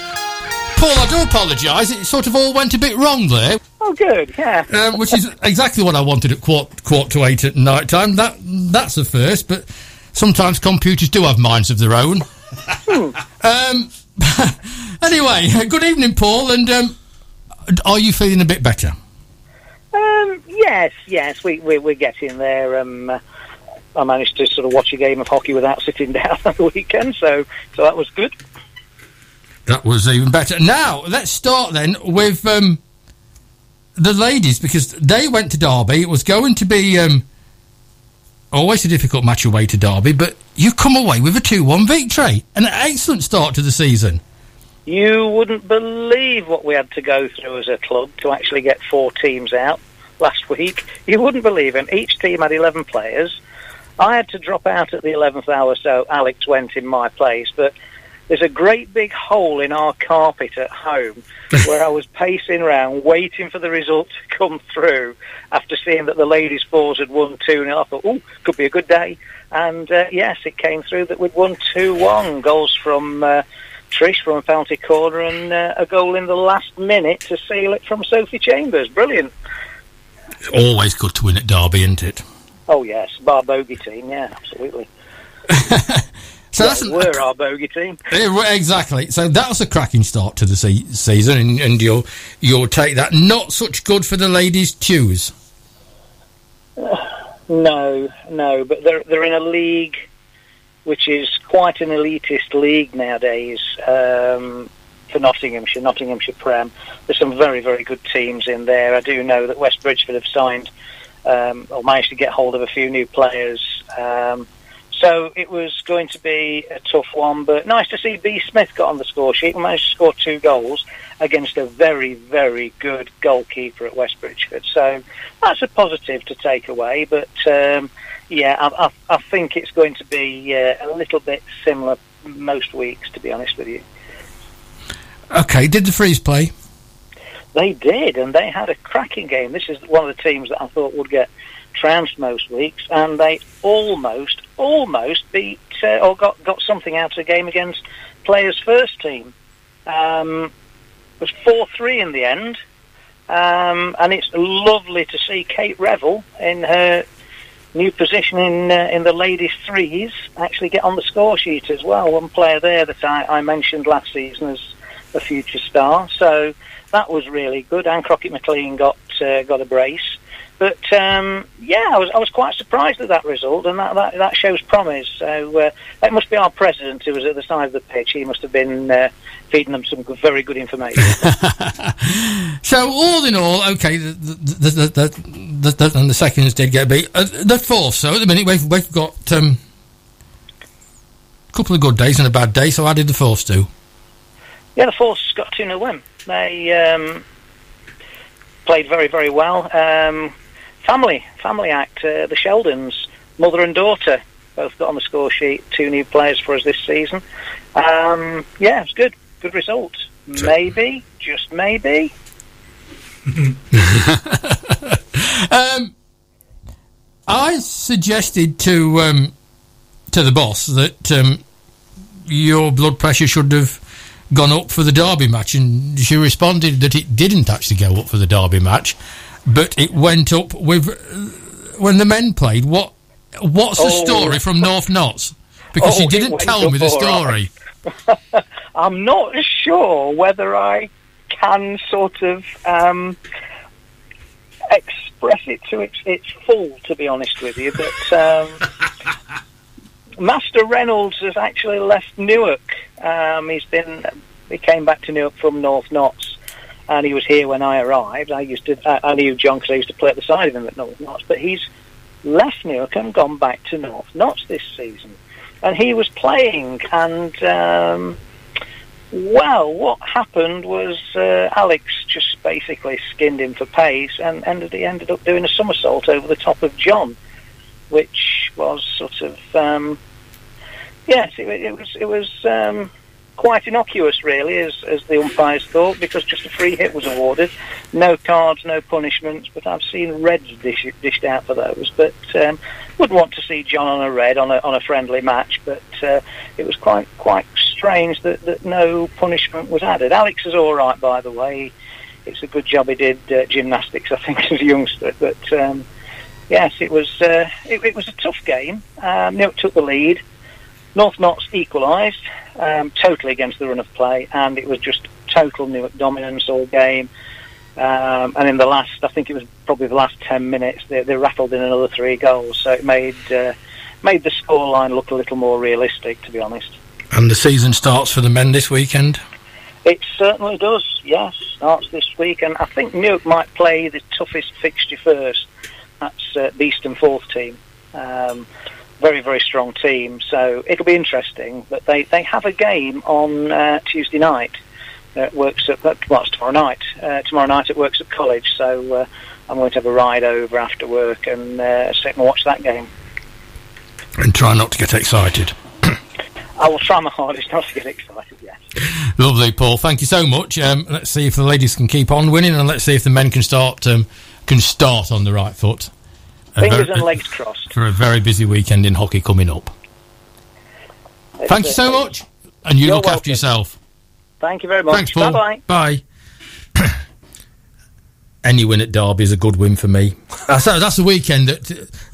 Paul, I do apologise. It sort of all went a bit wrong there, Oh, good. Yeah. um, which is exactly what I wanted at quarter, quarter to eight at night time. That that's a first, but sometimes computers do have minds of their own. um, <laughs> anyway, good evening, Paul. And um, are you feeling a bit better? Um, yes, yes, we, we, we're getting there. Um, uh, I managed to sort of watch a game of hockey without <laughs> sitting down on the weekend, so so that was good. That was even better. Now, let's start then with um, the ladies because they went to Derby. It was going to be um, always a difficult match away to Derby, but you come away with a 2 1 victory. An excellent start to the season. You wouldn't believe what we had to go through as a club to actually get four teams out last week. You wouldn't believe it. Each team had 11 players. I had to drop out at the 11th hour, so Alex went in my place. But there's a great big hole in our carpet at home where I was pacing around waiting for the result to come through after seeing that the ladies' fours had won 2 0. I thought, oh, could be a good day. And uh, yes, it came through that we'd won 2 1. Goals from. Uh, Trish from a penalty corner and uh, a goal in the last minute to seal it from Sophie Chambers. Brilliant. Always good to win at Derby, isn't it? Oh yes, bar bogey team. Yeah, absolutely. <laughs> So that's Well, an, we're our bogey team. Exactly. So that was a cracking start to the se- season, and, and you'll you'll take that. Not such good for the ladies' twos. <sighs> No, no, but they're they're in a league which is quite an elitist league nowadays. Um, for Nottinghamshire, Nottinghamshire Prem, there's some very very good teams in there. I do know that West Bridgford have signed um, or managed to get hold of a few new players. Um, So it was going to be a tough one, but nice to see B. Smith got on the score sheet and managed to score two goals against a very, very good goalkeeper at West Bridgford. So that's a positive to take away. But um, yeah, I, I, I, think it's going to be uh, a little bit similar most weeks, to be honest with you. Okay, did the Freeze play? They did, and they had a cracking game. This is one of the teams that I thought would get trounced most weeks, and they almost, almost beat uh, or got got something out of the game against Players First team. Um, it was four three in the end, um, and it's lovely to see Kate Revel in her new position in uh, in the ladies threes actually get on the score sheet as well. One player there that I, I mentioned last season as a future star, so that was really good. And Crockett McLean got uh, got a brace. But um, yeah, I was I was quite surprised at that result, and that that, that shows promise. So uh, it must be our president who was at the side of the pitch. He must have been uh, feeding them some good, very good information. <laughs> so all in all, okay, the the the, the, the, and the seconds did get beat. Uh, the fourth, so at the minute we've we've got um, a couple of good days and a bad day. So how did the fourth do? Yeah, the fourth's got two 0 win. They um, played very very well. Um, family, family act. Uh, the Sheldons, mother and daughter, both got on the score sheet. Two new players for us this season. Um, yeah, it's good. Good result. Maybe, just maybe. <laughs> um, I suggested to um, to the boss that um, your blood pressure should have gone up for the Derby match, and she responded that it didn't actually go up for the Derby match, but it went up with uh, when the men played. What what's the oh. story from North Notts? Because oh, she didn't tell me the story. Right. <laughs> I'm not sure whether I can sort of um, express it to its, its full, to be honest with you, but. Um, <laughs> Master Reynolds has actually left Newark. Um, he's been he came back to Newark from North Notts, and he was here when I arrived. I used to I, I knew John because I used to play at the side of him at North Notts, but he's left Newark and gone back to North Notts this season, and he was playing and. Um, well, what happened was uh, Alex just basically skinned him for pace, and ended, he ended up doing a somersault over the top of John, which was sort of um, yes, it, it, was it was um, quite innocuous, really, as, as the umpires thought, because just a free hit was awarded. No cards, no punishments, but I've seen reds dish, dished out for those. But um, wouldn't want to see John on a red on a, on a friendly match, but uh, it was quite quite strange that, that no punishment was added. Alex is all right, by the way. It's a good job he did uh, gymnastics, I think, <laughs> as a youngster. But um, yes, it was uh, it, it, was a tough game. Um, Newark took the lead. North Notts equalised um, totally against the run of play, and it was just total Newark dominance all game. Um, and in the last, I think it was probably the last ten minutes, they, they rattled in another three goals. So it made uh, made the scoreline look a little more realistic, to be honest. And the season starts for the men this weekend. It certainly does. Yes, starts this week, and I think Newark might play the toughest fixture first. That's uh, Beeston fourth team. Um, very, very strong team. So it'll be interesting. But they, they have a game on uh, Tuesday night. It works at well, it's tomorrow night. Uh, tomorrow night it works at college. So uh, I'm going to have a ride over after work and uh, sit and watch that game. And try not to get excited. <coughs> I will try my hardest not to get excited. Yes. Lovely, Paul. Thank you so much. Um, let's see if the ladies can keep on winning, and let's see if the men can start um, can start on the right foot. Fingers and legs crossed. For a very busy weekend in hockey coming up. It's Thank you so much. And you look welcome. after yourself. Thank you very much. Thanks, Paul. Bye-bye. Bye. <coughs> Any win at Derby is a good win for me. that's, that's the weekend that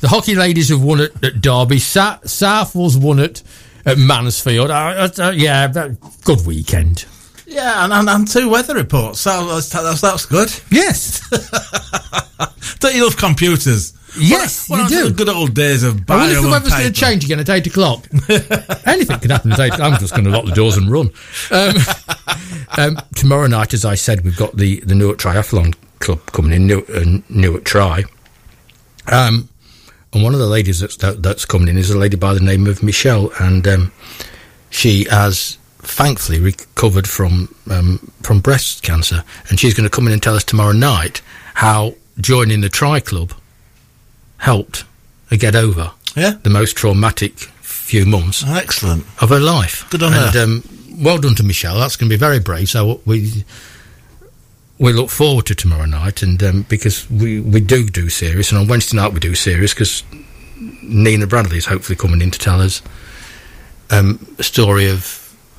the hockey ladies have won at, at Derby. Sa- South was won at, at Mansfield. Uh, uh, yeah, that, good weekend. Yeah, and, and, and, two weather reports. So that's, that's, that's good. Yes. <laughs> Don't you love computers? Yes, well, you do. The good old days of I wonder if the weather's going to change again at eight o'clock. <laughs> Anything could happen at eight. I'm just going to lock the doors and run. Um, <laughs> um, tomorrow night, as I said, we've got the the Newark Triathlon Club coming in, Newark, uh, Newark Tri. Um, and one of the ladies that's that, that's coming in is a lady by the name of Michelle, and um, she has thankfully recovered from um, from breast cancer, and she's going to come in and tell us tomorrow night how joining the Tri Club helped her get over Yeah. the most traumatic few months Oh, excellent. of her life. Good on and, her. Um, well done to Michelle. That's going to be very brave. So we we look forward to tomorrow night, and um, because we we do do serious, and on Wednesday night we do serious because Nina Bradley is hopefully coming in to tell us um, a story of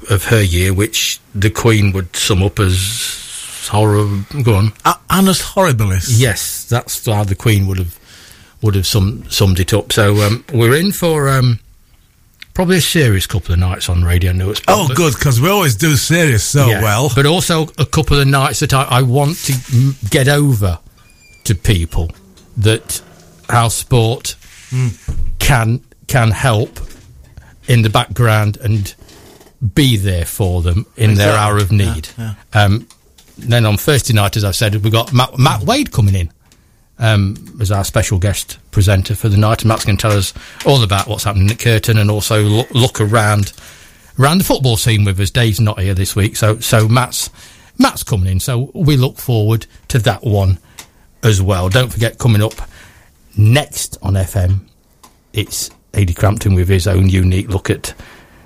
of her year, which the Queen would sum up as horror. Go on. A- Annus Horribilis. Yes, that's how the Queen would have would have sum, summed it up. So um, we're in for um, probably a serious couple of nights on Radio Newark. Oh, good, because we always do serious so Yeah, well. but also a couple of nights that I, I want to m- get over to people that how sport Hmm. can can help in the background and be there for them in their hour of need. Um, then on Thursday night, as I've said, we've got Matt, Matt Wade coming in um, as our special guest presenter for the night, and Matt's going to tell us all about what's happening at Curtin and also look, look around around the football scene with us. Dave's not here this week, so so Matt's Matt's coming in, so we look forward to that one as well. Don't forget, coming up next on FM, it's Adi Crampton with his own unique look at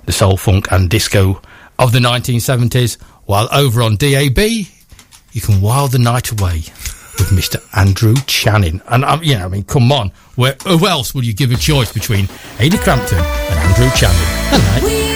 the soul, funk, and disco of the 1970s. While over on DAB, you can while the night away with Mr. Andrew Channing. And um, you know, I mean, come on, where who else would you give a choice between Adi Crampton and Andrew Channing? <laughs>